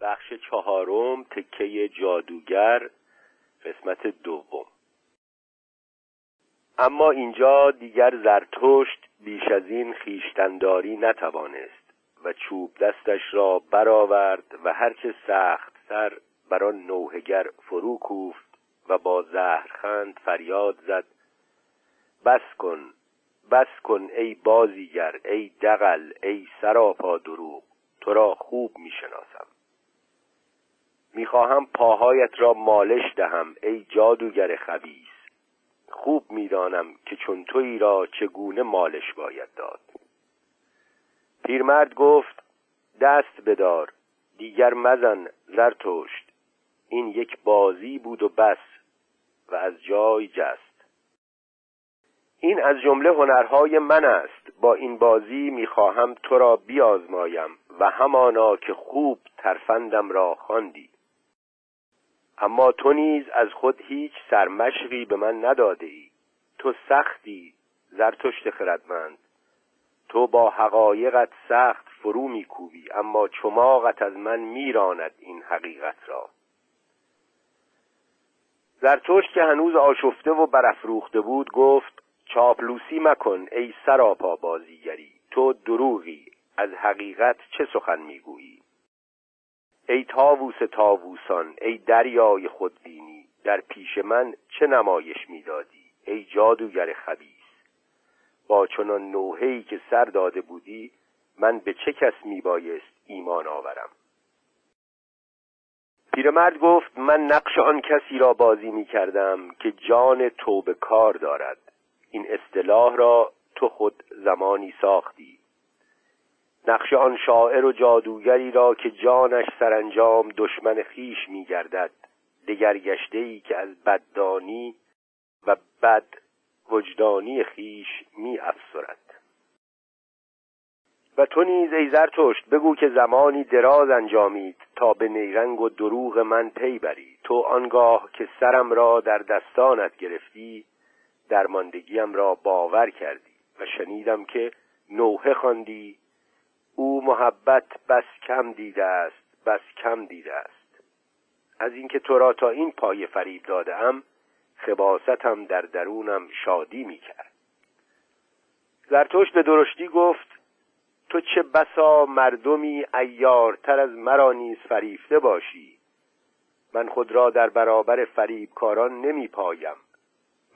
بخش چهارم تکه جادوگر قسمت دوم. اما اینجا دیگر زرتشت بیش از این خیشتنداری نتوانست و چوب دستش را برآورد و هرچه سخت سر بر آن نوهگر فرو کوفت و با زهرخند فریاد زد بس کن بس کن ای بازیگر ای دقل ای سراپا دروغ تو را خوب می‌شناسم. می‌خواهم پاهایت را مالش دهم ای جادوگر خبیس خوب می‌دانم که چون تویی را چگونه مالش باید داد. پیرمرد گفت دست بدار دیگر مزن زرتشت این یک بازی بود و بس و از جای جست. این از جمله هنرهای من است. با این بازی می‌خواهم تو را بیازمایم و همانا که خوب ترفندم را خواندی. اما تو نیز از خود هیچ سرمشقی به من نداده ای تو سختی زرتشت خردمند. تو با حقایقت سخت فرو میکوبی اما چماقت از من میراند این حقیقت را. زرتشت که هنوز آشفته و برافروخته بود گفت چاپلوسی مکن ای سراپا بازیگری. تو دروغی از حقیقت چه سخن می‌گویی؟ ای تاووس تاووسان ای دریای خودبینی در پیش من چه نمایش می‌دادی ای جادوگر خبیس با چنان نوحه‌ای که سر داده بودی من به چه کس میبایست ایمان آورم؟ پیرمرد گفت من نقش آن کسی را بازی می کردم که جان توبه کار دارد. این اصطلاح را تو خود زمانی ساختی. نقش آن شاعر و جادوگری را که جانش سرانجام دشمن خیش می گردد دگرگشته ای که از بددانی و بد وجدانی خیش می افسرد و تو نیز ای زرتشت بگو که زمانی دراز انجامید تا به نیرنگ و دروغ من پی بری. تو آنگاه که سرم را در دستانت گرفتی درماندگیم را باور کردی و شنیدم که نوحه خواندی او محبت بس کم دیده است بس کم دیده است. از اینکه تو را تا این پای فریب داده ام خباستم در درونم شادی می کرد زرتشت به درشتی گفت تو چه بسا مردمی ایارتر از مرا نیز فریفته باشی. من خود را در برابر فریبکاران نمی پایم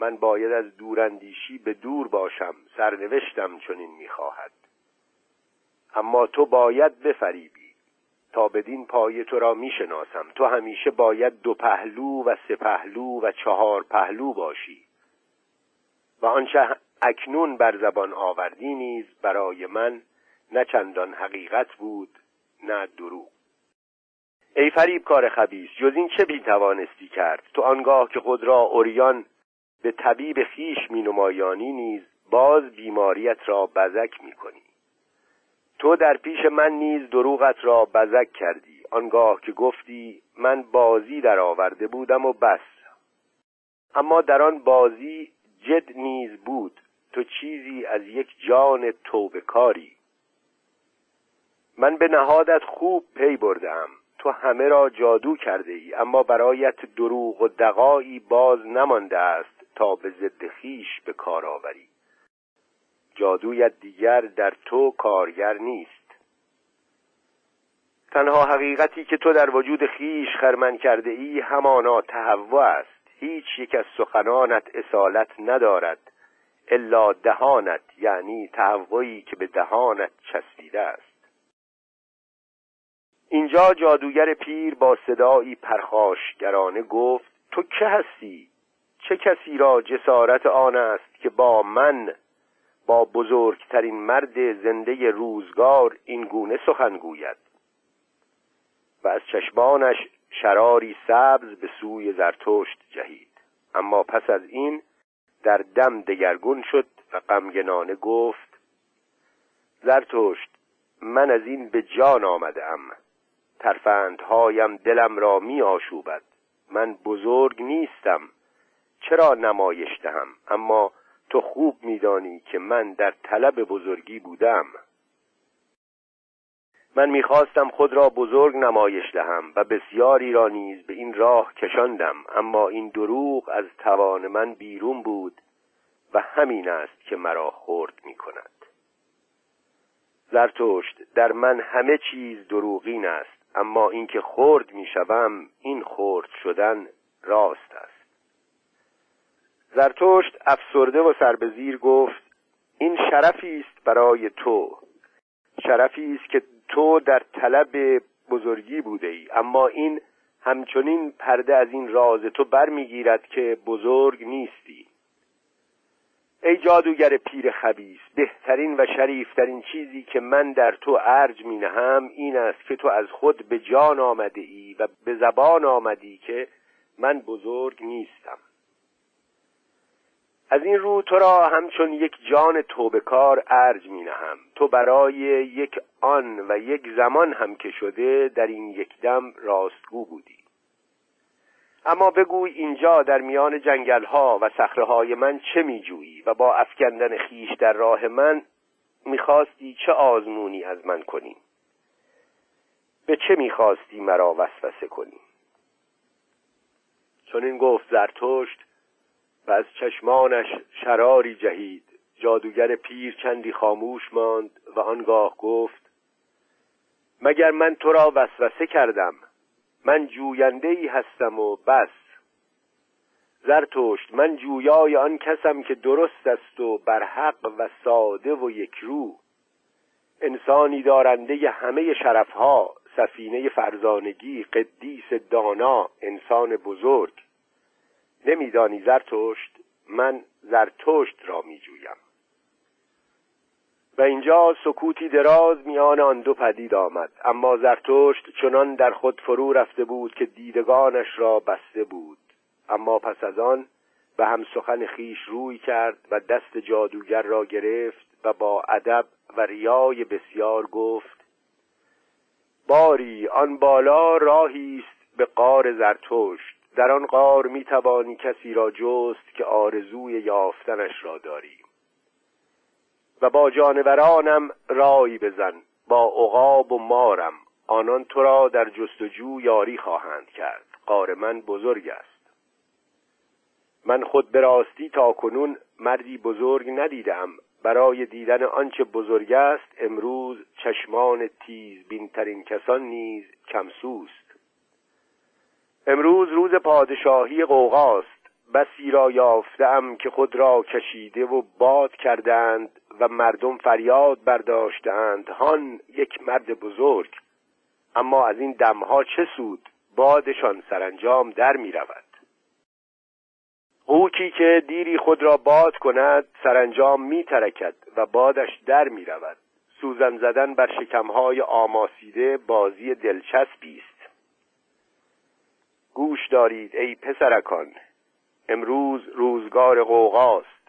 من باید از دوراندیشی به دور باشم سرنوشتم چنین می‌خواهد. اما تو باید بفریبی. تا بدین پایه تو را می‌شناسم. تو همیشه باید دو پهلو و سه پهلو و چهار پهلو باشی. و آنچه اکنون بر زبان آوردی نیز برای من نه چندان حقیقت بود نه دروغ. ای فریب کار خبیس جز این چه بی توانستی کرد؟ تو آنگاه که خود را اوریان به طبیب خیش می نمایانی نیز باز بیماریت را بزک می کنی تو در پیش من نیز دروغت را بزک کردی. آنگاه که گفتی من بازی در آورده بودم و بس. اما در آن بازی جد نیز بود. تو چیزی از یک جان توبکاری من به نهادت خوب پی بردم. تو همه را جادو کرده ای اما برایت دروغ و دقایی باز نمانده است تا به ضد خیش به کار آوری. جادویت دیگر در تو کارگر نیست. تنها حقیقتی که تو در وجود خیش خرمن کرده ای همانا تهوع است. هیچ یک از سخنانت اصالت ندارد الا دهانت یعنی تهوعی که به دهانت چسبیده است. اینجا جادوگر پیر با صدایی پرخاشگرانه گفت تو که هستی؟ چه کسی را جسارت آن است که با من با بزرگترین مرد زنده روزگار این گونه سخن گوید. و از چشمانش شراری سبز به سوی زرتشت جهید. اما پس از این در دم دگرگون شد و غمگنانه گفت زرتشت من از این به جان آمدم ترفندهایم دلم را می آشوبد من بزرگ نیستم. چرا نمایش دهم؟ اما تو خوب میدانی که من در طلب بزرگی بودم. من می‌خواستم خود را بزرگ نمایش دهم و بسیاری را نیز به این راه کشاندم اما این دروغ از توان من بیرون بود و همین است که مرا خرد می کند زرتشت در من همه چیز دروغین است اما اینکه خرد می شوم این خرد شدن راست است. زرتشت افسرده و سربزیر گفت این شرفی است برای تو. شرفی است که تو در طلب بزرگی بوده ای اما این همچنین پرده از این راز تو برمیگیرد که بزرگ نیستی. ای جادوگر پیر خبیس بهترین و شریفترین چیزی که من در تو ارج می نهم این است که تو از خود به جان آمده ای و به زبان آمدی که من بزرگ نیستم. از این رو تو را همچون یک جان توبکار ارج می نهم تو برای یک آن و یک زمان هم که شده در این یک دم راستگو بودی. اما بگوی اینجا در میان جنگل ها و صخره های من چه می جویی و با افکندن خیش در راه من می‌خواستی چه آزمونی از من کنی؟ به چه می‌خواستی مرا وسوسه کنی؟ چون این گفت زرتشت از چشمانش شراری جهید. جادوگر پیر چندی خاموش ماند و آنگاه گفت مگر من تو را وسوسه کردم؟ من جوینده ای هستم و بس. زرتشت من جویای آن کسم که درست است و برحق و ساده و یک رو. انسانی دارنده همه شرفها سفینه فرزانگی قدیس دانا انسان بزرگ. نمیدانی زرتشت من زرتشت را میجویم. و اینجا سکوتی دراز میان آن دو پدید آمد اما زرتشت چنان در خود فرو رفته بود که دیدگانش را بسته بود. اما پس از آن به هم سخن خیش روی کرد و دست جادوگر را گرفت و با ادب و ریای بسیار گفت باری آن بالا راهی است به قار زرتشت. در آن قار می توانی کسی را جست که آرزوی یافتنش را داری. و با جانورانم رای بزن با عقاب و مارم آنان تو را در جستجو یاری خواهند کرد. قار من بزرگ است. من خود به راستی تا کنون مردی بزرگ ندیدم. برای دیدن آنچه بزرگ است امروز چشمان تیز بینترین کسان نیز کمسوست امروز روز پادشاهی قوقاست. بسی را یافتم که خود را کشیده و باد کردند و مردم فریاد برداشتند. هان یک مرد بزرگ. اما از این دمها چه سود؟ بادشان سرانجام در می رود. قوکی که دیری خود را باد کند سرانجام می ترکد و بادش در می رود. سوزن زدن بر شکمهای آماسیده بازی دلچسبی است. گوش دارید ای پسرکان. امروز روزگار قوقاست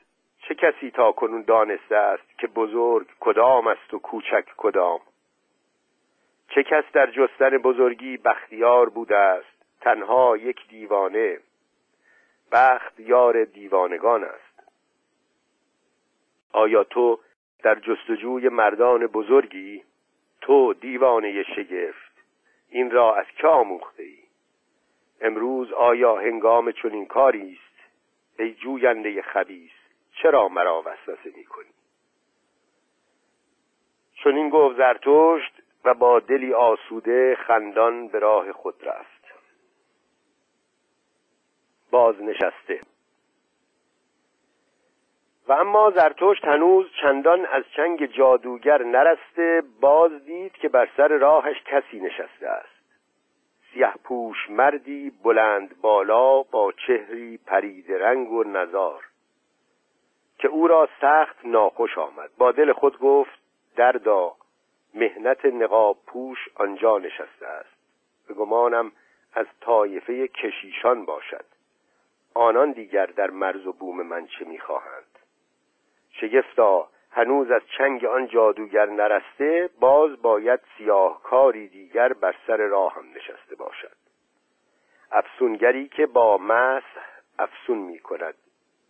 چه کسی تا کنون دانسته است که بزرگ کدام است و کوچک کدام؟ چه کس در جستن بزرگی بختیار بوده است تنها یک دیوانه. بخت یار دیوانگان است. آیا تو در جستجوی مردان بزرگی؟ تو دیوانه شگفت. این را از که آموخته ای؟ امروز آیا هنگام چنین کاری است؟ ای جوینده خبیس چرا مرا وسوسه می‌کنی؟ چون این گفت زرتشت و با دلی آسوده خندان به راه خود رفت. باز نشسته و اما زرتشت هنوز چندان از چنگ جادوگر نرسته باز دید که بر سر راهش کسی نشسته است. سیه پوش مردی بلند بالا با چهری پرید رنگ و نزار که او را سخت ناخوش آمد. با دل خود گفت دردا مهنت نقاب پوش آنجا نشسته است. به گمانم از طایفه کشیشان باشد. آنان دیگر در مرز و بوم من چه می‌خواهند؟ شگفتا هنوز از چنگ آن جادوگر نرسته باز باید سیاهکاری دیگر بر سر راه هم نشسته باشد. افسونگری که با مسح افسون می کند.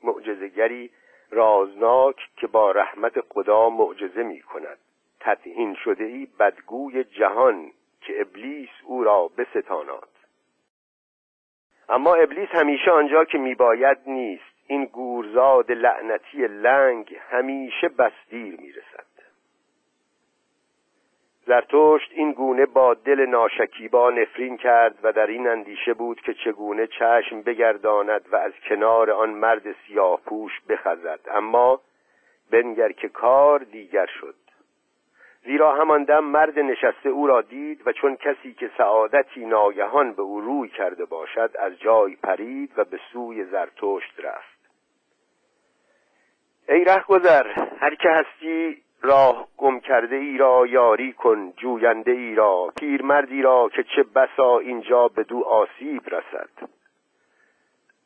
معجزگری رازناک که با رحمت خدا معجزه می کند. تطهین شده ای بدگوی جهان که ابلیس او را بستاناد اما ابلیس همیشه آنجا که میباید نیست. این گورزاد لعنتی لنگ همیشه بسدیر می‌رسد. زرتشت این گونه با دل ناشکیبا نفرین کرد و در این اندیشه بود که چگونه چشم بگرداند و از کنار آن مرد سیاه پوش بخزد. اما بنگر که کار دیگر شد. زیرا همان دم مرد نشسته او را دید و چون کسی که سعادتی ناگهان به او روی کرده باشد از جای پرید و به سوی زرتشت رفت. ای ره گذر هر که هستی راه گم کرده ای را یاری کن جوینده ای را پیرمردی را که چه بسا اینجا به دو آسیب رسد.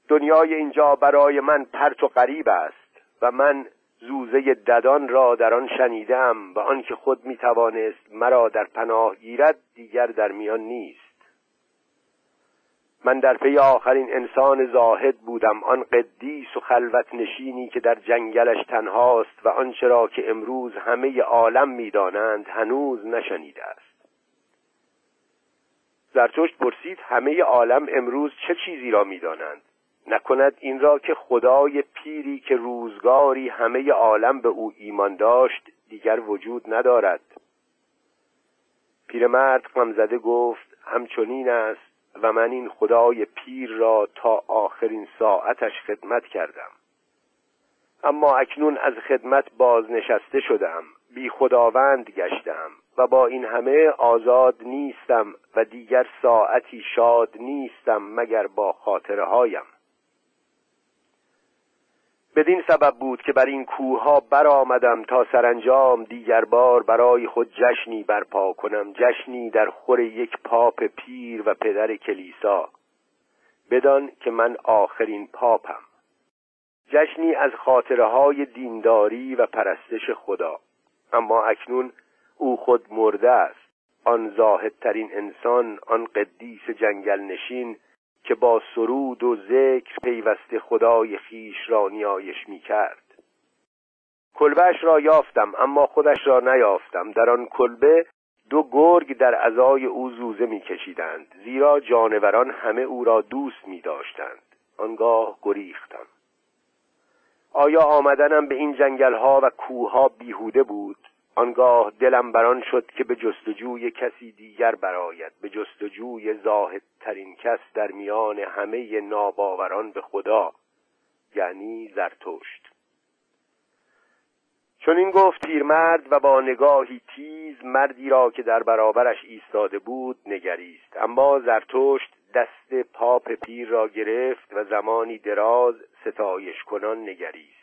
دنیای اینجا برای من پرت و غریب است و من زوزه ددان را در آن شنیدم و آنکه خود می‌توانست مرا در پناه گیرد دیگر در میان نیست. من در پی آخرین انسان زاهد بودم. آن قدیس و خلوت نشینی که در جنگلش تنهاست و آنچه را که امروز همه عالم می‌دانند هنوز نشنیده است. زرتشت پرسید همه عالم امروز چه چیزی را می‌دانند؟ نکند این را که خدای پیری که روزگاری همه عالم به او ایمان داشت دیگر وجود ندارد. پیرمرد غمزده گفت همچنین است. و من این خدای پیر را تا آخرین ساعتش خدمت کردم. اما اکنون از خدمت بازنشسته شدم بی خداوند گشتم و با این همه آزاد نیستم و دیگر ساعتی شاد نیستم مگر با خاطره هایم بدین سبب بود که بر این کوه برآمدم تا سرانجام دیگر بار برای خود جشنی برپا کنم جشنی در خور یک پاپ پیر و پدر کلیسا. بدان که من آخرین پاپم. جشنی از خاطره های دینداری و پرستش خدا. اما اکنون او خود مرده است. آن زاهدترین انسان آن قدیس جنگل نشین که با سرود و ذکر پیوسته خدای خیش را نیایش می کرد کلبهش را یافتم اما خودش را نیافتم. در آن کلبه دو گرگ در ازای او زوزه می کشیدند زیرا جانوران همه او را دوست می داشتند آنگاه گریختم. آیا آمدنم به این جنگل ها و کوه ها بیهوده بود؟ آنگاه دلم بران شد که به جستجوی کسی دیگر براید به جستجوی زاهدترین کس در میان همه ناباوران به خدا یعنی زرتشت چون این گفت پیرمرد و با نگاهی تیز مردی را که در برابرش ایستاده بود نگریست. اما زرتشت دست پاپ پیر را گرفت و زمانی دراز ستایش کنان نگریست.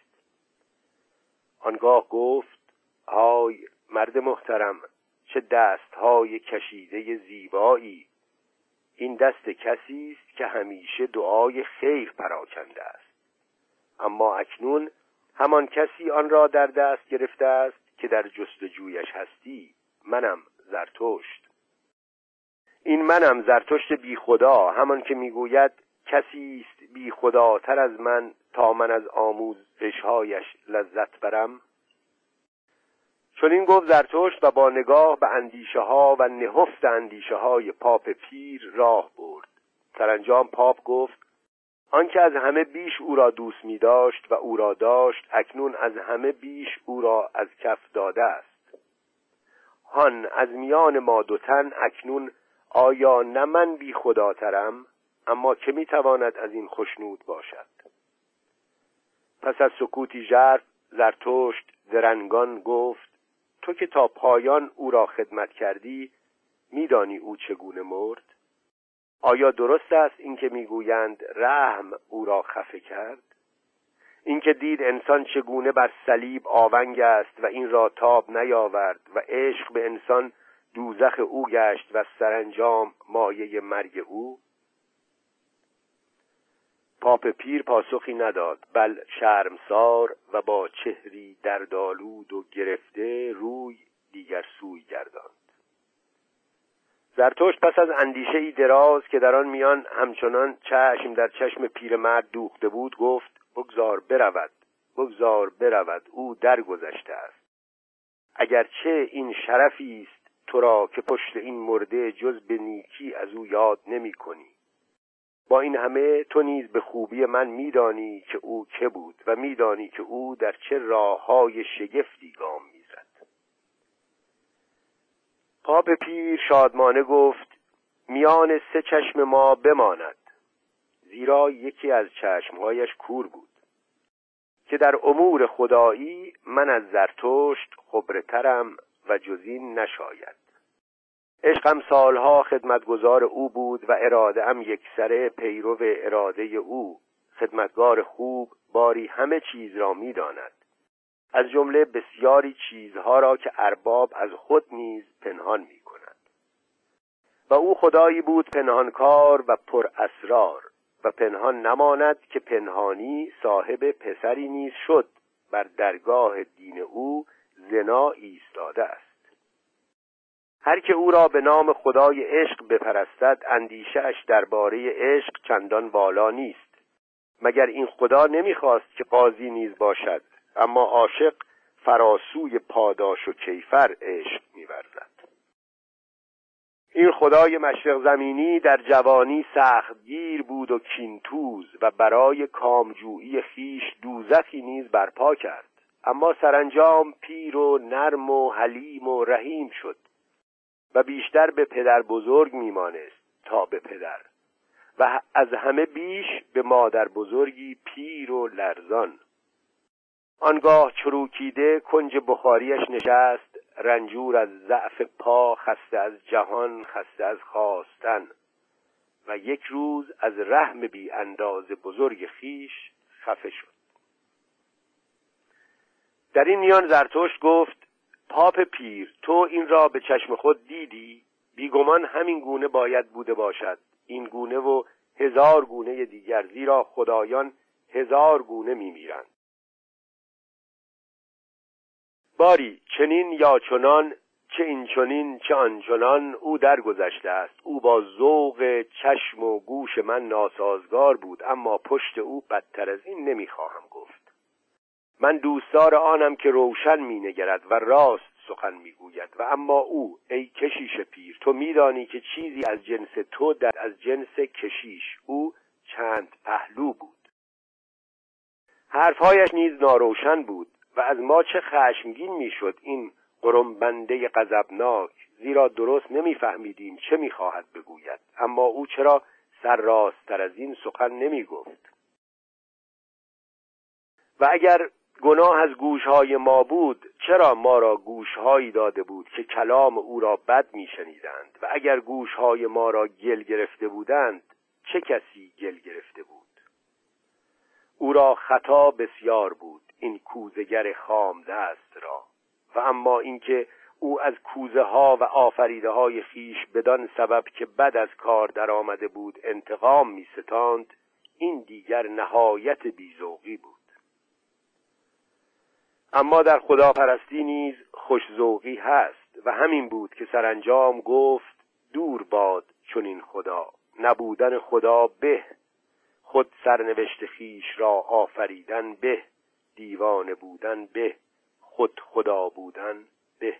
آنگاه گفت های مرد محترم چه دستهای کشیده زیبایی. این دست کسی است که همیشه دعای خیر پراکنده است. اما اکنون همان کسی آن را در دست گرفته است که در جستجویش هستی منم زرتشت. این منم زرتشت بی خدا همان که می‌گوید کسی است بی خداتر از من تا من از آموزشهایش لذت برم. چون این گفت زرتشت و با نگاه به اندیشه ها و نهفت اندیشه های پاپ پیر راه برد. سرانجام پاپ گفت آنکه از همه بیش او را دوست می داشت و او را داشت اکنون از همه بیش او را از کف داده است. هان از میان ما دوتن اکنون آیا نه من بی خداترم اما که می تواند از این خشنود باشد؟ پس از سکوتی ژرف زرتشت درنگان گفت تو که تا پایان او را خدمت کردی میدانی او چگونه مرد؟ آیا درست است اینکه می‌گویند رحم او را خفه کرد؟ اینکه دید انسان چگونه بر صلیب آونگ است و این را تاب نیاورد و عشق به انسان دوزخ او گشت و سرانجام مایه مرگ او؟ پاپ پیر پاسخی نداد. بل شرمسار و با چهری دردالود و گرفته روی دیگر سوی گرداند. زرتشت پس از اندیشه ای دراز که در آن میان همچنان چشم در چشم پیرمرد دوخته بود گفت بگذار برود بگذار برود او درگذشته است. اگرچه این شرفی است تو را که پشت این مرده جز به نیکی از او یاد نمی کنی با این همه تو نیز به خوبی من میدانی که او که بود و میدانی که او در چه راه های شگفتی گام می‌زد. پاپ پیر شادمانه گفت میان سه چشم ما بماند. زیرا یکی از چشمهایش کور بود که در امور خدایی من از زرتشت خبرترم و جزین نشاید. عشقم سالها خدمتگزار او بود و اراده ام یکسره پیرو اراده او. خدمتگار خوب باری همه چیز را می‌داند از جمله بسیاری چیزها را که ارباب از خود نیز پنهان می کند. و او خدایی بود پنهانکار و پر اسرار و پنهان نماند که پنهانی صاحب پسری نیز شد. بر درگاه دین او زنا ایستاده است. هر که او را به نام خدای عشق بپرستد اندیشهاش درباره عشق چندان والا نیست. مگر این خدا نمی‌خواست که قاضی نیز باشد اما عاشق فراسوی پاداش و کیفر عشق میورزد. این خدای مشرق زمینی در جوانی سختگیر بود و کینتوز و برای کامجویی خیش دوزخی نیز برپا کرد. اما سرانجام پیر و نرم و حلیم و رحیم شد. و بیشتر به پدر بزرگ میمانست تا به پدر و از همه بیش به مادر بزرگی پیر و لرزان. آنگاه چروکیده کنج بخاریش نشست رنجور از ضعف پا خسته از جهان خسته از خواستن. و یک روز از رحم بی انداز بزرگ خیش خفه شد. در این میان زرتشت گفت پاپ پیر تو این را به چشم خود دیدی؟ بیگمان همین گونه باید بوده باشد. این گونه و هزار گونه دیگر زیرا خدایان هزار گونه میمیرند. باری چنین یا چنان چه این چنین چه آنچنان او درگذشته است. او با ذوق چشم و گوش من ناسازگار بود اما پشت او بدتر از این نمی‌خواهم گفت. من دوستدار آنم که روشن مینگرد و راست سخن می‌گوید. و اما او ای کشیش پیر تو میدانی که چیزی از جنس تو در از جنس کشیش او چند پهلو بود. حرفهایش نیز ناروشن بود و از ما چه خشمگین می‌شد این قرنبنده غضبناک. زیرا درست نمیفهمیدیم چه می‌خواهد بگوید. اما او چرا سر راستتر از این سخن نمی‌گفت. و اگر گناه از گوشهای ما بود چرا ما را گوشهایی داده بود که کلام او را بد میشنیدند؟ و اگر گوشهای ما را گل گرفته بودند چه کسی گل گرفته بود؟ او را خطا بسیار بود این کوزگر خام دست را. و اما اینکه او از کوزه ها و آفریده های خیش بدان سبب که بد از کار درآمده بود انتقام می ستاند این دیگر نهایت بیزوقی بود. اما در خداپرستی نیز خوشزوقی هست و همین بود که سرانجام گفت دور باد چون این خدا نبودن خدا به خود سرنوشت خیش را آفریدن به دیوانه بودن به خود خدا بودن به.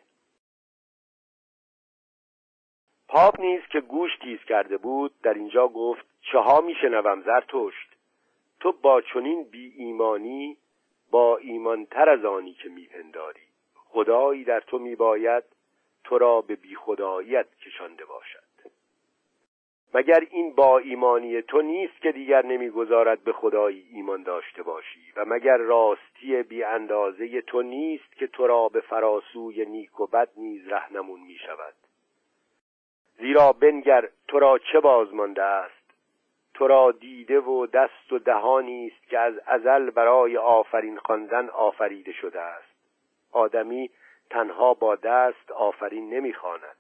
پاپ نیز که گوش تیز کرده بود در اینجا گفت چها میشنوم زرتشت؟ تو با چنین بی ایمانی با ایمانتر از آنی که میپنداری. خدایی در تو میباید تو را به بی خداییت کشانده باشد. مگر این با ایمانی تو نیست که دیگر نمی‌گذارد به خدایی ایمان داشته باشی؟ و مگر راستی بی اندازه تو نیست که تو را به فراسوی نیک و بد نیز رهنمون می شود زیرا بنگر تو را چه بازمانده است؟ تو را دیده و دست و دهانی است که از ازل برای آفرین خواندن آفریده شده است. آدمی تنها با دست آفرین نمی‌خواند.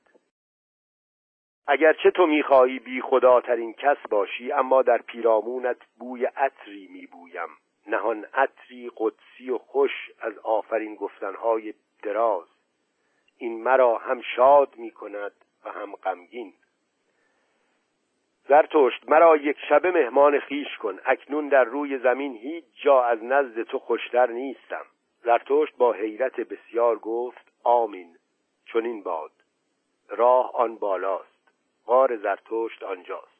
اگرچه تو می‌خواهی بی خداترین کس باشی اما در پیرامونت بوی عطری میبویم. نهان عطری قدسی و خوش از آفرین گفتنهای دراز. این مرا هم شاد می‌کند و هم غمگین. زرتشت مرا یک شبه مهمان خیش کن. اکنون در روی زمین هیچ جا از نزد تو خوشتر نیستم. زرتشت با حیرت بسیار گفت آمین. چنین باد. راه آن بالاست. غار زرتشت آنجاست.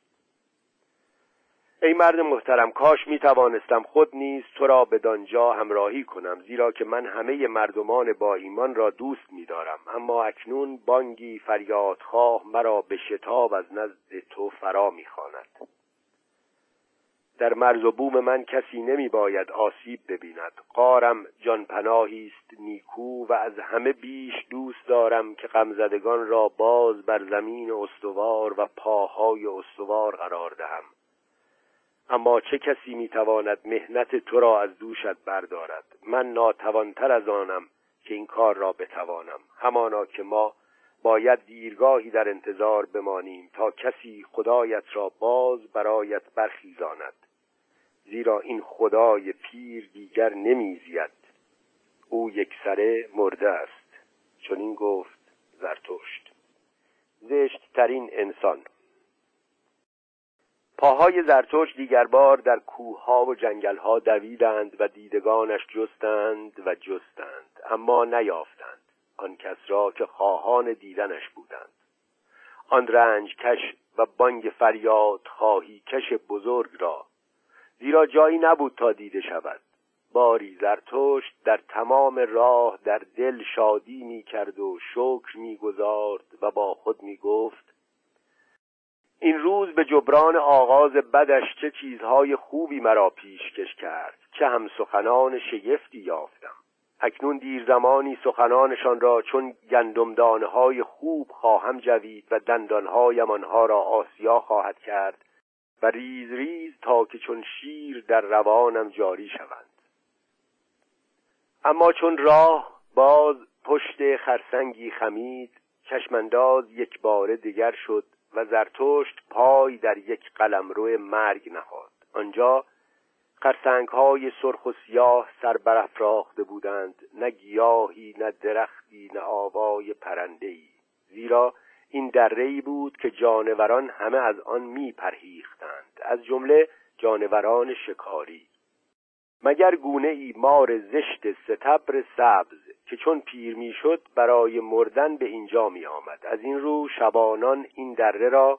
ای مرد محترم کاش می توانستم خود نیز تو را به دانجا همراهی کنم زیرا که من همه مردمان با ایمان را دوست می دارم اما اکنون بانگی فریادخواه مرا به شتاب از نزد تو فرا می خاند. در مرز و بوم من کسی نمی باید آسیب ببیند. قارم جان پناهی است نیکو و از همه بیش دوست دارم که غمزدگان را باز بر زمین استوار و پاهای استوار قرار دهم. اما چه کسی می‌تواند مهنت تو را از دوشت بردارد؟ من ناتوانتر از آنم که این کار را بتوانم. همانا که ما باید دیرگاهی در انتظار بمانیم تا کسی خدایت را باز برایت برخیزاند. زیرا این خدای پیر دیگر نمیزید. او یک سره مرده است. چون این گفت زرتشت. زشت ترین انسان پاهای زرتوش دیگر بار در کوهها و جنگلها دویدند و دیدگانش جستند و جستند اما نیافتند. آن کس را که خواهان دیدنش بودند. آن رنج کش و بانگ فریاد خواهی کش بزرگ را. زیرا جایی نبود تا دیده شود. باری زرتشت در تمام راه در دل شادی می کرد و شکر می گذارد و با خود می گفت این روز به جبران آغاز بدش چه چیزهای خوبی مرا پیشکش کرد. چه هم سخنان شگفتی یافتم. اکنون دیر زمانی سخنانشان را چون گندمدانه های خوب خواهم جوید و دندانهایم آنها را آسیا خواهد کرد و ریز ریز تا که چون شیر در روانم جاری شوند. اما چون راه باز پشت خرسنگی خمید چشمانداز یک بار دیگر شد و زرتشت پای در یک قلمرو مرگ نهاد. آنجا خرسنگ های سرخ و سیاه سر برافراخته بودند. نه گیاهی نه درختی نه آوای پرنده ای زیرا این دره بود که جانوران همه از آن می پرهیختند از جمله جانوران شکاری. مگر گونه ای مار زشت ستبر سبز که چون پیر می‌شد برای مردن به اینجا می آمد از این رو شبانان این دره را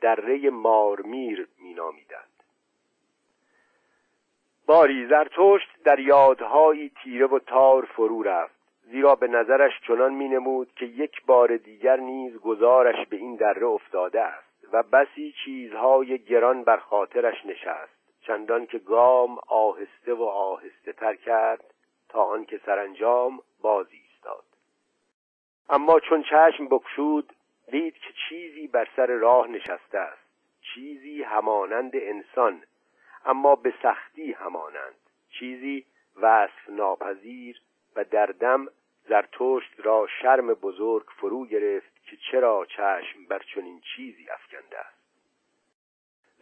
دره مارمیر می نامیدند باری زرتشت در یادهایی تیره و تار فرو رفت زیرا به نظرش چنان می نمود که یک بار دیگر نیز گزارش به این دره افتاده است و بسی چیزهای گران بر خاطرش نشست. چندان که گام آهسته و آهسته تر کرد تا آنکه سرانجام بازی ایستاد. اما چون چشم بکشود دید که چیزی بر سر راه نشسته است. چیزی همانند انسان اما به سختی همانند. چیزی وصف ناپذیر و در دم زرتشت را شرم بزرگ فرو گرفت که چرا چشم بر چنین چیزی افکنده است.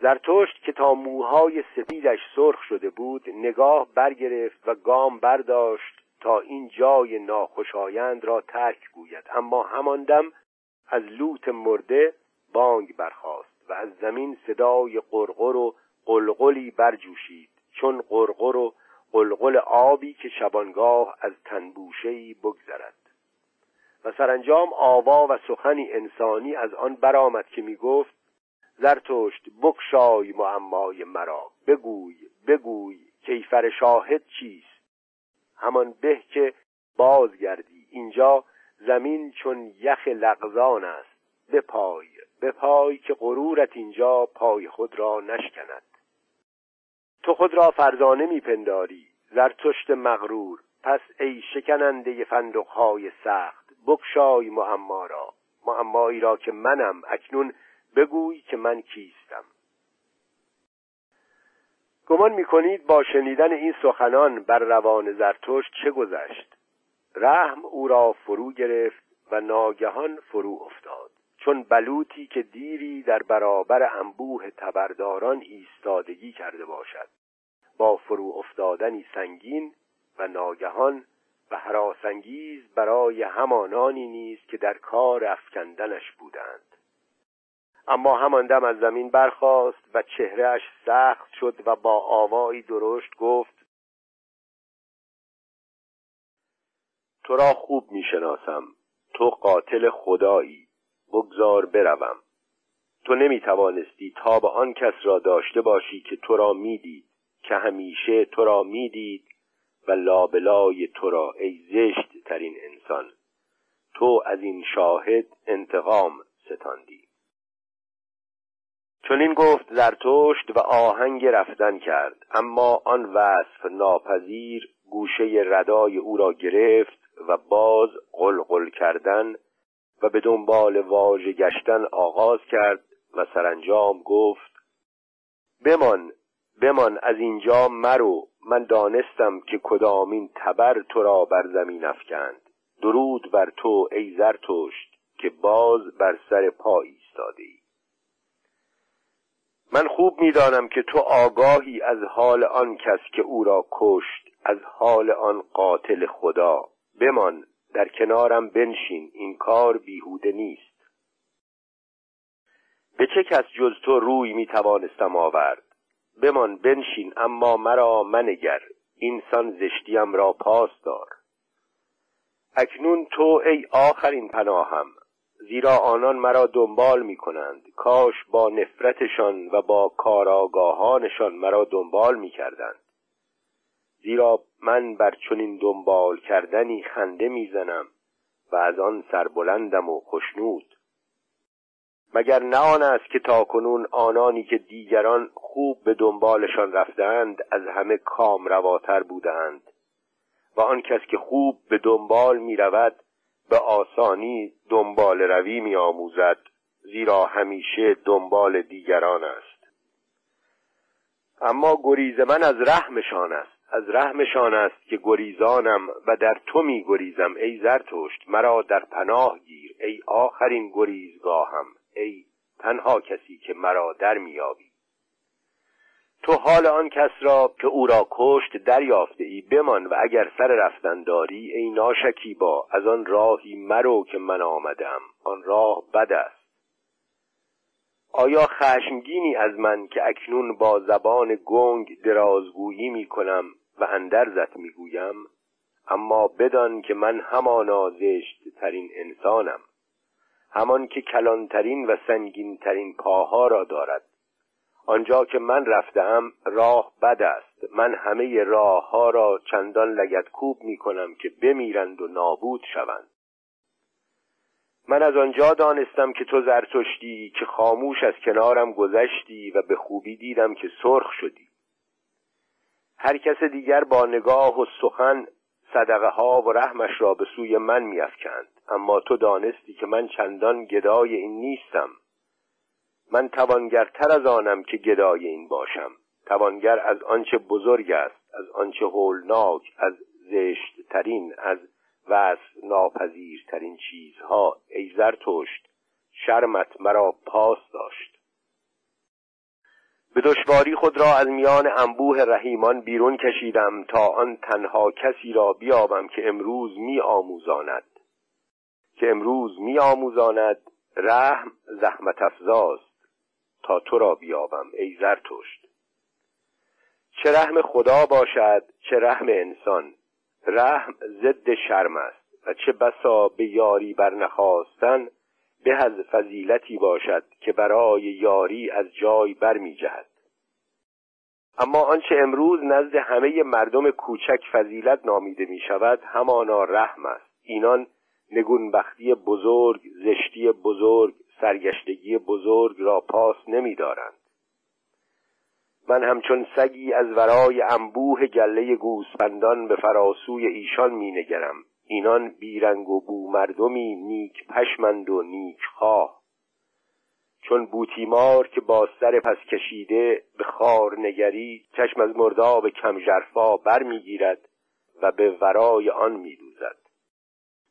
زرتشت که تا موهای سفیدش سرخ شده بود نگاه برگرفت و گام برداشت تا این جای ناخوشایند را ترک گوید. اما همان دم از لوت مرده بانگ برخاست و از زمین صدای قرقر و قلقلی برجوشید. چون قرقر و قلقل آبی که شبانگاه از تنبوشهی بگذرد. و سرانجام آوا و سخنی انسانی از آن برآمد که می گفت زرتشت بکشای معمای مرا. بگوی بگوی کیفر شاهد چیست؟ همان به که بازگردی. اینجا زمین چون یخ لغزان است. بپای بپای که غرورت اینجا پای خود را نشکند. تو خود را فرزانه میپنداری. زرتشت مغرور. پس ای شکننده فندقهای سخت بکشای معما را. معمایی را که منم اکنون بگوی که من کیستم. گمان می‌کنید با شنیدن این سخنان بر روان زرتشت چه گذشت؟ رحم او را فرو گرفت و ناگهان فرو افتاد. چون بلوطی که دیری در برابر انبوه تبرداران ایستادگی کرده باشد. با فرو افتادنی سنگین و ناگهان و حراسانگیز برای همانانی نیست که در کار افکندنش بودند. اما همان دم از زمین برخاست و چهرهش سخت شد و با آوایی درشت گفت تو را خوب می‌شناسم. تو قاتل خدایی. بگذار بروم. تو نمی‌توانستی به آن کس را داشته باشی که تو را می‌دید که همیشه تو را می‌دید و لابلای تو را ای زشت ترین انسان. تو از این شاهد انتقام ستاندی. چون این گفت زرتشت و آهنگ رفتن کرد اما آن وصف ناپذیر گوشه ردای او را گرفت و باز قلقل کردن و به دنبال واژه گشتن آغاز کرد و سرانجام گفت بمان بمان از اینجا مرو من دانستم که کدامین تبر تو را بر زمین افکند. درود بر تو ای زرتشت که باز بر سر پا ایستاده ای من خوب می‌دانم که تو آگاهی از حال آن کس که او را کشت از حال آن قاتل خدا. بمان در کنارم بنشین این کار بیهوده نیست. به چه کس جز تو روی می توانستم آورد؟ بمان بنشین اما مرا منگر. اینسان زشتیم را پاس دار. اکنون تو ای آخرین پناهم. زیرا آنان مرا دنبال می کنند کاش با نفرتشان و با کاراگاهانشان مرا دنبال می کردند زیرا من بر چنین دنبال کردنی خنده می‌زنم و از آن سربلندم و خشنود. مگر نه آن است که تاکنون آنانی که دیگران خوب به دنبالشان رفتند از همه کام رواتر بودند و آن کس که خوب به دنبال می رود به آسانی دنبال روی می آموزد زیرا همیشه دنبال دیگران است. اما گریز من از رحمشان است از رحمشان است که گریزانم و در تو می گریزم ای زرتشت مرا در پناه گیر ای آخرین گریزگاهم ای تنها کسی که مرا در میابی تو حال آن کس را که او را کشت دریافته ای بمان و اگر سر رفتن داری ای ناشکیبا از آن راهی مرو که من آمدم. آن راه بد است. آیا خشمگینی از من که اکنون با زبان گنگ درازگویی می کنم و اندرزت می‌گویم اما بدان که من همانا زشت ترین انسانم. همان که کلانترین و سنگینترین پاها را دارد. آنجا که من رفتم راه بد است. من همه راه ها را چندان لگت کوب می کنم که بمیرند و نابود شوند. من از آنجا دانستم که تو زرتشتی که خاموش از کنارم گذشتی و به خوبی دیدم که سرخ شدی. هر کس دیگر با نگاه و سخن صدقه ها و رحمش را به سوی من میافکند. اما تو دانستی که من چندان گدای این نیستم. من توانگرتر از آنم که گدای این باشم. توانگر از آنچه بزرگ است از آنچه هولناک از زشت ترین از وصف ناپذیرترین چیزها. ای زرتشت شرمت مرا پاس داشت. به دشواری خود را از میان انبوه رحیمان بیرون کشیدم تا آن تنها کسی را بیابم که امروز می آموزاند که امروز می آموزاند رحم زحمت افزاست. تا تو را بیابم ای زرتشت چه رحم خدا باشد چه رحم انسان. رحم ضد شرم است و چه بسا به یاری برنخواستن به از فضیلتی باشد که برای یاری از جای برمیجهد. اما آنچه امروز نزد همه مردم کوچک فضیلت نامیده می شود همانا رحم است. اینان نگونبختی بزرگ زشتی بزرگ سرگشتگی بزرگ را پاس نمیدارند. من همچون سگی از ورای انبوه گله گوسفندان به فراسوی ایشان مینگرم. اینان بیرنگ و بو مردمی نیک پشمند و نیک خواه. چون بوتیمار که با سر پس کشیده به خار نگری چشم از مرداب کم جرفا بر می‌گیرد و به ورای آن میدوزد.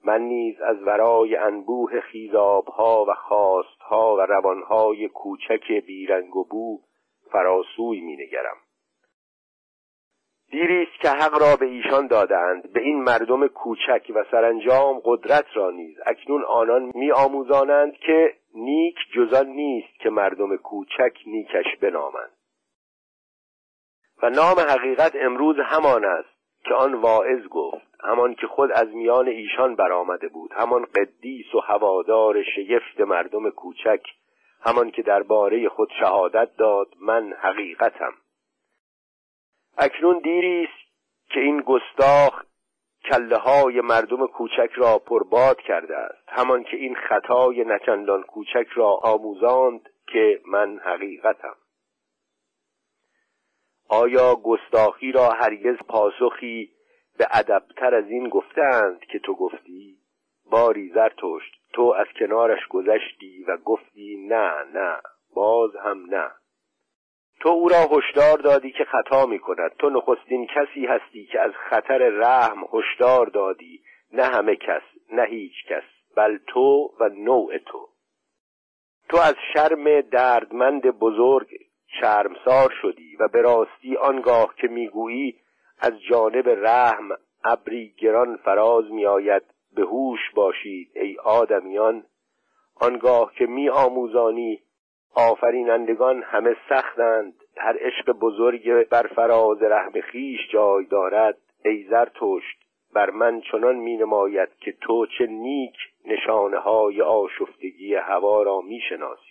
من نیز از ورای انبوه خیزابها و خواستها و روانهای کوچک بیرنگ و بو فراسوی مینگرم. دیری است که حق را به ایشان دادند به این مردم کوچک و سرانجام قدرت را نیز. اکنون آنان می آموزانند که نیک جزان نیست که مردم کوچک نیکش بنامند. و نام حقیقت امروز همان است. که آن واعظ گفت همان که خود از میان ایشان برآمده بود همان قدیس و هوادار شگفت مردم کوچک همان که درباره خود شهادت داد من حقیقتم. اکنون دیری است که این گستاخ کله های مردم کوچک را پرباد کرده است همان که این خطای نچندان کوچک را آموزاند که من حقیقتم. آیا گستاخی را هرگز پاسخی به ادبتر از این گفتند که تو گفتی؟ باری زرتشت تو از کنارش گذشتی و گفتی نه نه. باز هم نه. تو او را هشدار دادی که خطا می کند تو نخستین کسی هستی که از خطر رحم هشدار دادی. نه همه کس نه هیچ کس بل تو و نوع تو. تو از شرم دردمند بزرگ شرمسار شدی و به راستی آنگاه که می‌گویی از جانب رحم ابری گران فراز میآید به هوش باشید ای آدمیان. آنگاه که می آموزانی آفرینندگان همه سختند هر عشق بزرگ بر فراز رحم خیش جای دارد. ای زرتشت بر من چنان می نماید که تو چه نیک نشانه های آشفتگی هوا را می شناسی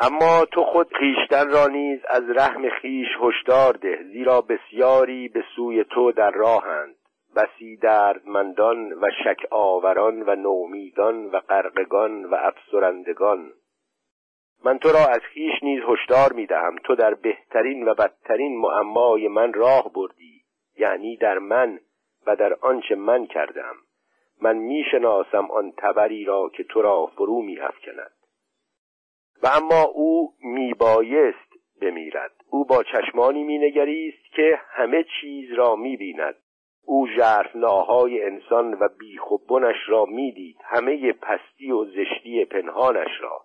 اما تو خود خیشتن را نیز از رحم خیش هشدار ده زیرا بسیاری به سوی تو در راهند. بسی دردمندان و شک آوران و نومیدان و قرقگان و افسرندگان من تو را از خیش نیز هشدار می‌دهم تو در بهترین و بدترین معمای من راه بردی یعنی در من و در آنچه من کردم. من می‌شناسم آن تبری را که تو را فرو میافکند و اما او میبایست بمیرد. او با چشمانی مینگریست که همه چیز را می‌بیند. او ژرفناهای انسان و بیخ و بنش را می‌دید همه پستی و زشتی پنهانش را.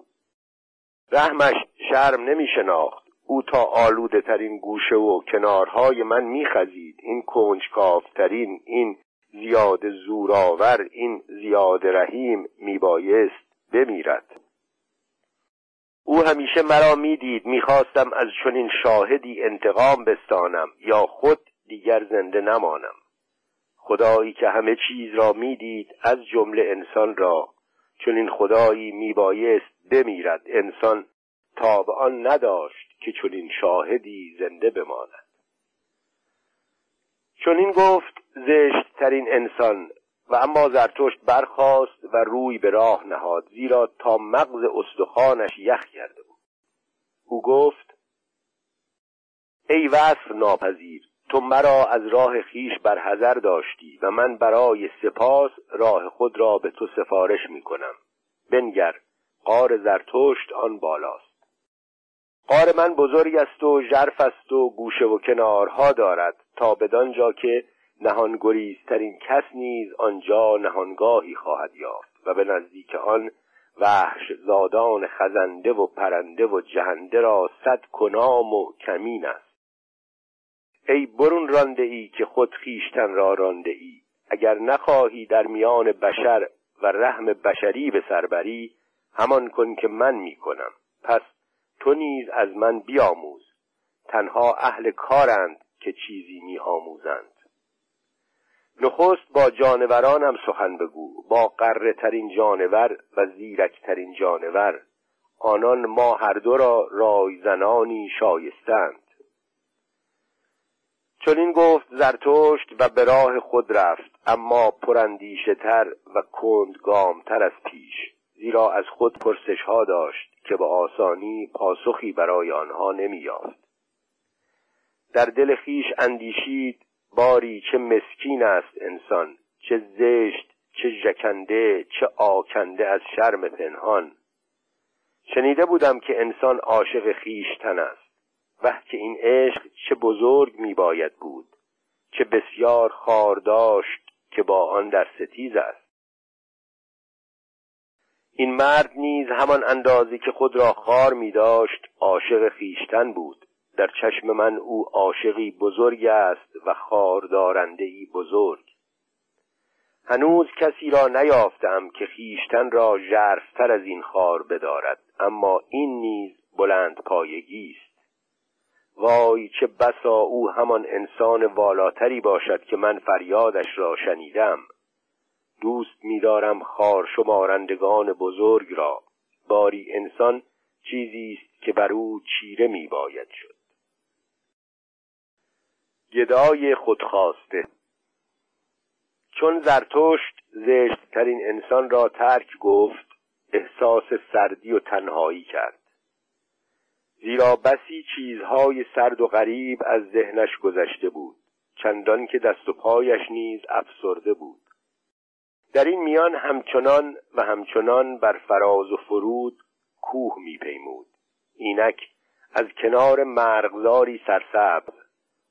رحمش شرم نمی شناخت او تا آلوده ترین گوشه و کنارهای من میخزید. این کنجکافترین این زیاد زورآور این زیاد رحیم میبایست بمیرد. او همیشه مرا می‌دید می‌خواستم از چنین شاهدی انتقام بستانم یا خود دیگر زنده نمانم. خدایی که همه چیز را می‌دید از جمله انسان را چون این خدایی میبایست بمیرد. انسان تا آن نداشت که چون این شاهدی زنده بماند. چون این گفت زشت ترین انسان و اما زرتشت برخاست و روی به راه نهاد زیرا تا مغز استخوانش یخ کرده بود. او گفت ای وصف ناپذیر تو مرا از راه خیش حذر داشتی و من برای سپاس راه خود را به تو سفارش می کنم. بنگر قار زرتشت آن بالاست. قار من بزرگ است و ژرف است و گوشه و کنارها دارد تا بدانجا که نهانگریزترین کس نیز آنجا نهانگاهی خواهد یافت و به نزدیک آن وحش زادان خزنده و پرنده و جهنده را صد کنام و کمین است. ای برون رانده ای که خود خیشتن را رانده ای اگر نخواهی در میان بشر و رحم بشری به سربری همان کن که من می کنم پس تو نیز از من بیاموز. تنها اهل کارند که چیزی می آموزند نخست با جانورانم سخن بگو با قره ترین جانور و زیرک ترین جانور. آنان ما هر دو را رایزنانی شایستند. چون این گفت زرتشت و به راه خود رفت اما پراندیشه تر و کندگامتر از پیش زیرا از خود پرسش ها داشت که به آسانی پاسخی برای آنها نمییافت. در دل خیش اندیشید باری چه مسکین است انسان چه زشت چه ژکنده چه آکنده از شرم پنهان. شنیده بودم که انسان عاشق خیشتن است. وه که این عشق چه بزرگ می باید بود چه بسیار خار داشت که با آن در ستیز است. این مرد نیز همان اندازی که خود را خار می داشت عاشق خیشتن بود. در چشم من او عاشقی بزرگ است و خاردارنده ای بزرگ. هنوز کسی را نیافتم که خیشتن را ژرفتر از این خار بدارد اما این نیز بلند پایگی است. وای چه بسا او همان انسان والاتری باشد که من فریادش را شنیدم. دوست می‌دارم خار شمارندگان بزرگ را. باری انسان چیزی است که بر او چیره میباید شد. گدای خودخواسته. چون زرتشت زشتترین انسان را ترک گفت احساس سردی و تنهایی کرد. زیرا بسی چیزهای سرد و غریب از ذهنش گذشته بود چندان که دست و پایش نیز افسرده بود. در این میان همچنان و همچنان بر فراز و فرود کوه میپیمود. اینک از کنار مرغزاری سرسبز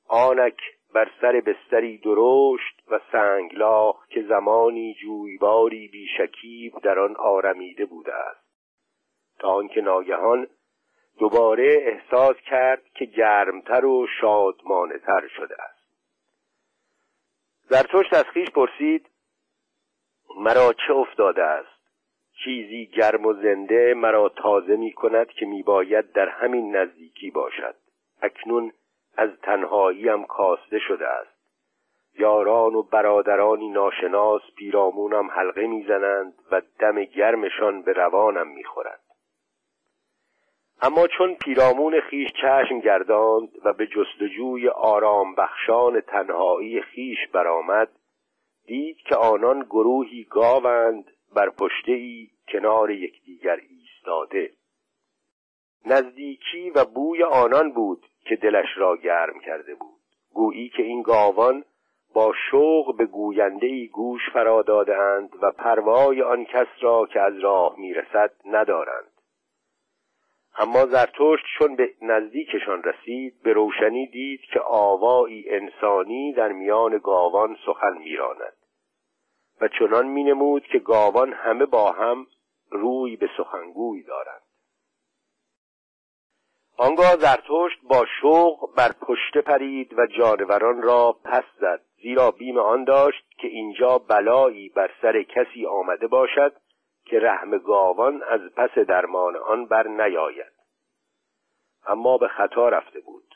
آنک بر سر بستری درشت و سنگلاخ که زمانی جویباری بیشکیب در آن آرمیده بوده است. تا آنکه ناگهان دوباره احساس کرد که گرمتر و شادمانهتر شده است. زرتشت از خویش پرسید مرا چه افتاده است؟ چیزی گرم و زنده مرا تازه می کند که می باید در همین نزدیکی باشد. اکنون از تنهاییم کاسته شده است. یاران و برادرانی ناشناس پیرامونم حلقه می‌زنند و دم گرمشان به روانم می‌خورد اما چون پیرامون خیش چشم گرداند و به جستجوی آرام بخشان تنهایی خیش برآمد دید که آنان گروهی گاوند بر پشته ای کنار یکدیگر ایستاده. نزدیکی و بوی آنان بود که دلش را گرم کرده بود. گویی که این گاوان با شوق به گوینده ای گوش فرا دادهاند و پروای آن کس را که از راه می‌رسد ندارند. اما زرتشت چون به نزدیکشان رسید به روشنی دید که آوایی انسانی در میان گاوان سخن میراند. و چنان مینمود که گاوان همه با هم روی به سخنگوی دارند. آنگاه زرتشت با شوق بر پشت پرید و جانوران را پس زد. زیرا بیم آن داشت که اینجا بلایی بر سر کسی آمده باشد که رحم گاوان از پس درمان آن بر نیاید. اما به خطا رفته بود.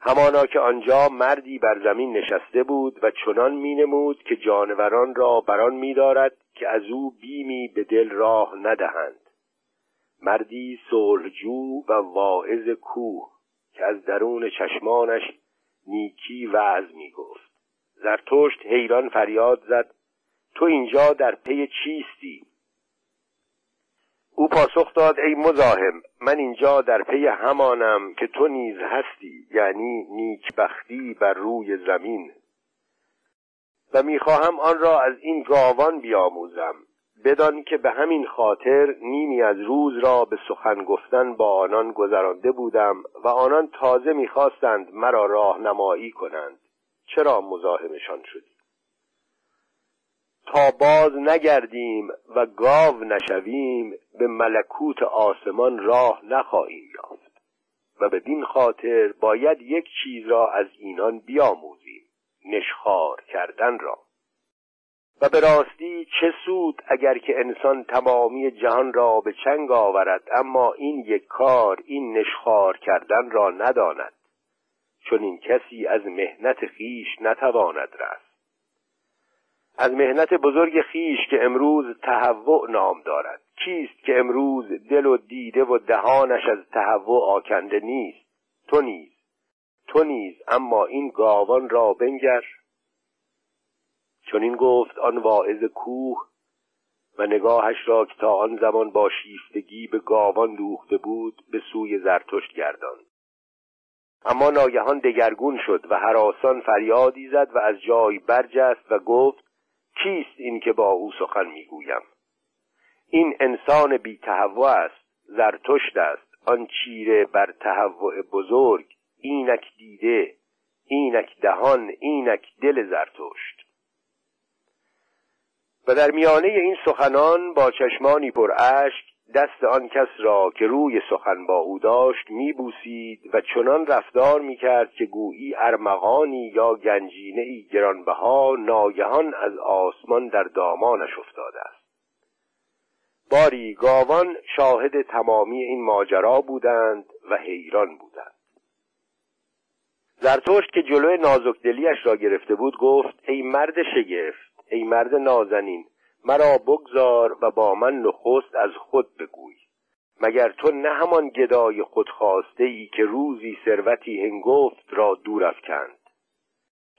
همانا که آنجا مردی بر زمین نشسته بود و چنان مینمود که جانوران را بران می‌دارد که از او بیمی به دل راه ندهند. مردی صلحجو و واعظ کوه که از درون چشمانش نیکی وعظ می گفت زرتشت حیران فریاد زد تو اینجا در پی چیستی؟ او پاسخ داد ای مزاحم من اینجا در پی همانم که تو نیز هستی یعنی نیکبختی بر روی زمین. و می‌خواهم آن را از این گاوان بیاموزم. بدان که به همین خاطر نیمی از روز را به سخن گفتن با آنان گذرانده بودم و آنان تازه می‌خواستند مرا راهنمایی کنند. چرا مزاحمشان شدی تا باز نگردیم و گاو نشویم به ملکوت آسمان راه نخواهیم یافت. و بدین خاطر باید یک چیز را از اینان بیاموزیم نشخار کردن را. و به راستی چه سود اگر که انسان تمامی جهان را به چنگ آورد اما این یک کار این نشخار کردن را نداند. چون این کسی از مهنت خیش نتواند رست. از مهنت بزرگ خیش که امروز تهوع نام دارد. کیست که امروز دل و دیده و دهانش از تهوع آکنده نیست؟ تو نیز. تو نیز اما این گاوان را بنگر. چون این گفت آن واعظ کوه و نگاهش را که تا آن زمان با شیفتگی به گاوان دوخته بود به سوی زرتشت گرداند. اما ناگهان دگرگون شد و هراسان فریادی زد و از جای برجست و گفت کیست این که با او سخن می‌گویم؟ این انسان بی تهوع است زرتشت است آن چیره بر تهوع بزرگ اینک دیده اینک دهان اینک دل زرتشت. و در میانه این سخنان با چشمانی پر اشک دست آن کس را که روی سخن با او داشت میبوسید و چنان رفتار می‌کرد که گویی ارمغانی یا گنجینه ای گرانبها ناگهان از آسمان در دامانش افتاده است. باری گاوان شاهد تمامی این ماجرا بودند و حیران بودند. زرتشت که جلوی نازکدلیش را گرفته بود گفت ای مرد شگفت ای مرد نازنین مرا بگذار و با من نخست از خود بگوی. مگر تو نه همان گدای خود خواسته ای که روزی ثروتی هنگفت را دور افکند؟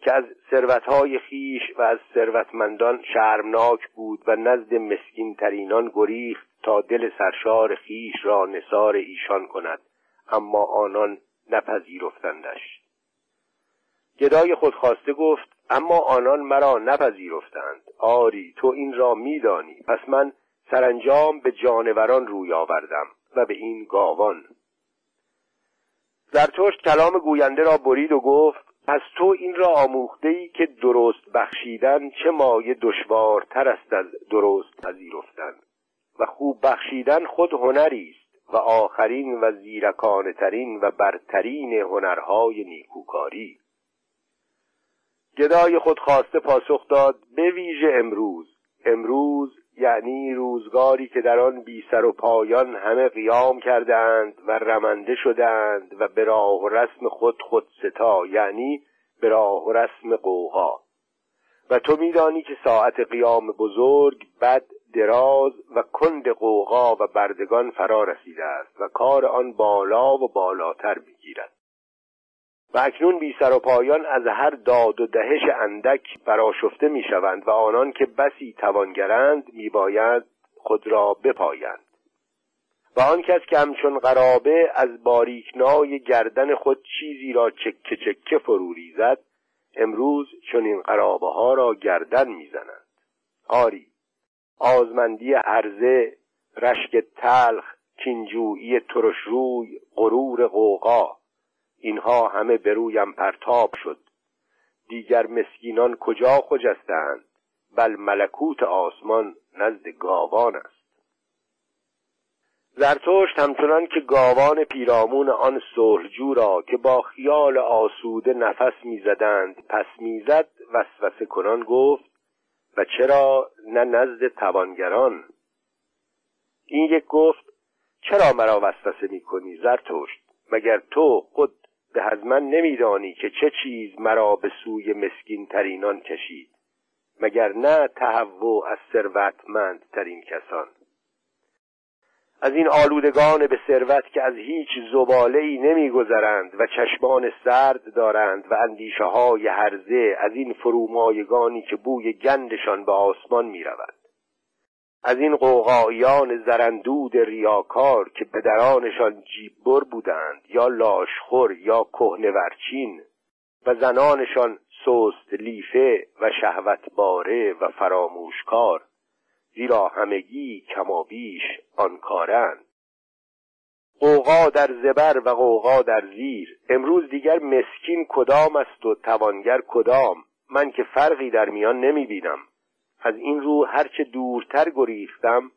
که از ثروتهای خیش و از ثروتمندان شرمناک بود و نزد مسکین ترینان گریخت تا دل سرشار خیش را نصار ایشان کند اما آنان نپذیرفتندش. گدای خود خواسته گفت اما آنان مرا نپذیرفتند. آری تو این را میدانی. پس من سرانجام به جانوران روی آوردم و به این گاوان. زرتشت کلام گوینده را برید و گفت پس تو این را آموخته ای که درست بخشیدن چه مایه دشوارتر است از درست پذیرفتن. و خوب بخشیدن خود هنری است و آخرین و زیرکانه ترین و برترین هنرهای نیکوکاری. گدای خود خواسته پاسخ داد به ویژه امروز. امروز یعنی روزگاری که در آن بی سر و پایان همه قیام کردند و رمنده شدند و به راه و رسم خود خود ستا یعنی به راه و رسم قوها و تو میدانی که ساعت قیام بزرگ بد دراز و کند قوقا و بردگان فرا رسیده است و کار آن بالا و بالاتر می‌گیرد. و اکنون بی سر و پایان از هر داد و دهش اندک براشفته می‌شوند و آنان که بسی توانگرند میباید خود را بپایند. و آن کس که همچون قرابه از باریکنای گردن خود چیزی را چکه چکه فرو ریزد امروز چون این قرابه ها را گردن می‌زنند آری آزمندی عرضه رشک تلخ کینجویی ترشروی غرور قوقا اینها همه به رویم پرتاب شد. دیگر مسکینان کجا خجستند؟ بل ملکوت آسمان نزد گاوان است. زرتشت همچنان که گاوان پیرامون آن صلحجو را که با خیال آسوده نفس می‌زدند پس می‌زد وسوسه کنان گفت و چرا نه نزد توانگران؟ این یک گفت چرا مرا وسوسه می‌کنی زرتشت؟ مگر تو خود به از من نمیدانی که چه چیز مرا به سوی مسکین ترینان کشید مگر نه تهوع از ثروتمند ترین کسان از این آلودگان به ثروت که از هیچ زباله ای نمیگذرند و چشمان سرد دارند و اندیشه های هرزه از این فرومایگانی که بوی گندشان به آسمان می رود. از این قوقایان زرندود ریاکار که پدرانشان جیببر بودند یا لاشخور یا کهنورچین و زنانشان سست لیفه و شهوتباره و فراموشکار زیرا همگی کمابیش آن کارند. قوقا در زبر و قوقا در زیر امروز دیگر مسکین کدام است و توانگر کدام؟ من که فرقی در میان نمی بینم از این رو هرچه دورتر گریختم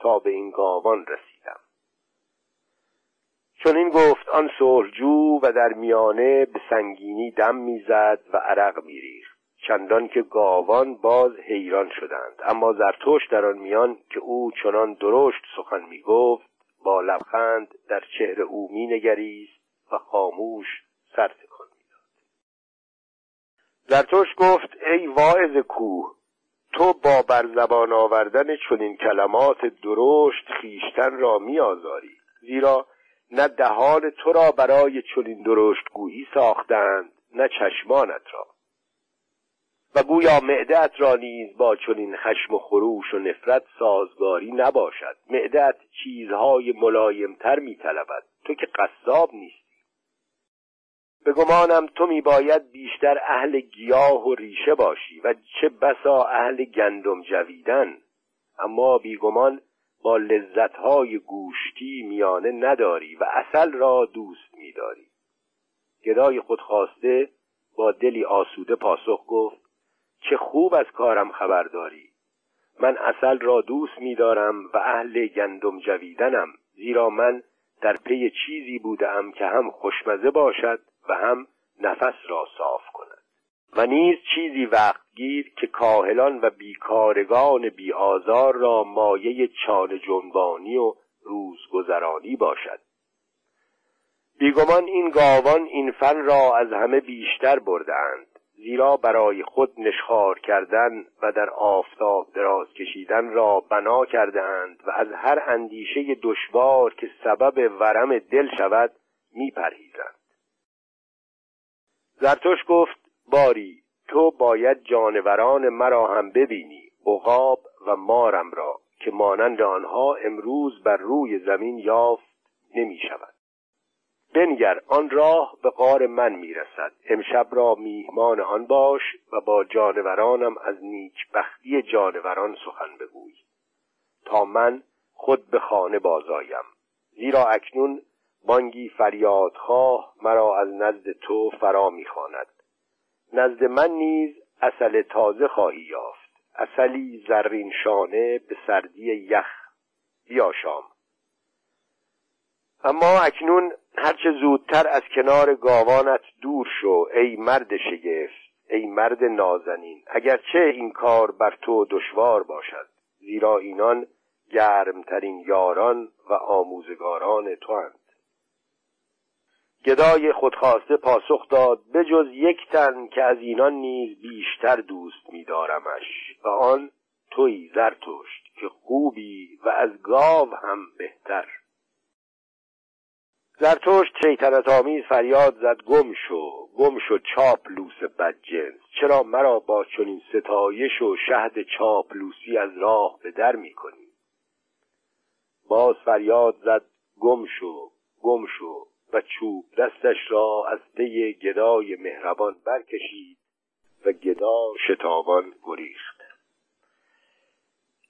تا به این گاوان رسیدم. چون این گفت آن صلحجو و در میانه به سنگینی دم می‌زد و عرق میریخت. چندان که گاوان باز حیران شدند. اما زرتوش در آن میان که او چنان درشت سخن می‌گفت با لبخند در چهره او مینگریست و خاموش سر تکان می‌داد. زرتوش گفت ای واعظ کوه تو با بر زبان آوردن چنین کلمات درشت خیشتن را میآزاری. زیرا نه دهان تو را برای چنین درشت گویی ساختند نه چشمانت را. و گویا معدت را نیز با چنین خشم و خروش و نفرت سازگاری نباشد. معدت چیزهای ملایمتر میطلبد. تو که قصاب نیست به گمانم تو میباید بیشتر اهل گیاه و ریشه باشی و چه بسا اهل گندم جویدن. اما بیگمان با لذتهای گوشتی میانه نداری و اصل را دوست میداری. گدای خود خواسته با دلی آسوده پاسخ گفت چه خوب از کارم خبر داری. من اصل را دوست میدارم و اهل گندم جویدنم زیرا من در پی چیزی بودم که هم خوشمزه باشد و هم نفس را صاف کند. و نیز چیزی وقت گیر که کاهلان و بیکارگان بیآزار را مایه چان جنبانی و روزگذرانی باشد. بیگمان این گاوان این فن را از همه بیشتر بردهاند زیرا برای خود نشخار کردن و در آفتاب دراز کشیدن را بنا کرده اند و از هر اندیشه دشوار که سبب ورم دل شود میپرهیزند. زرتوش گفت باری تو باید جانوران مرا هم ببینی عقاب و مارم را که مانند آنها امروز بر روی زمین یافت نمی شود. بنگر آن راه به غار من می‌رسد امشب را میهمان آن باش و با جانورانم از نیکبختی جانوران سخن بگوی تا من خود به خانه بازایم زیرا اکنون بانگی فریادخواه مرا از نزد تو فرا می‌خواند. نزد من نیز اصل تازه خواهی یافت. اصلی زرین شانه به سردی یخ بیا شام اما اکنون هرچه زودتر از کنار گاوانت دور شو ای مرد شگفت ای مرد نازنین. اگرچه این کار بر تو دشوار باشد زیرا اینان گرمترین یاران و آموزگاران تو هند. گدای خودخواسته پاسخ داد بجز یک تن که از اینان نیز بیشتر دوست میدارمش و آن توی زرتشت که خوبی و از گاو هم بهتر. زرتشت شیطنت آمیز فریاد زد گم شو گم شو چاپلوس بدجنس چرا مرا با چنین ستایش و شهد چاپلوسی از راه به در می‌کنی؟ باز فریاد زد گم شو گم شو. و چوب دستش را از پی گدای مهربان برکشید و گدا شتابان گریخت.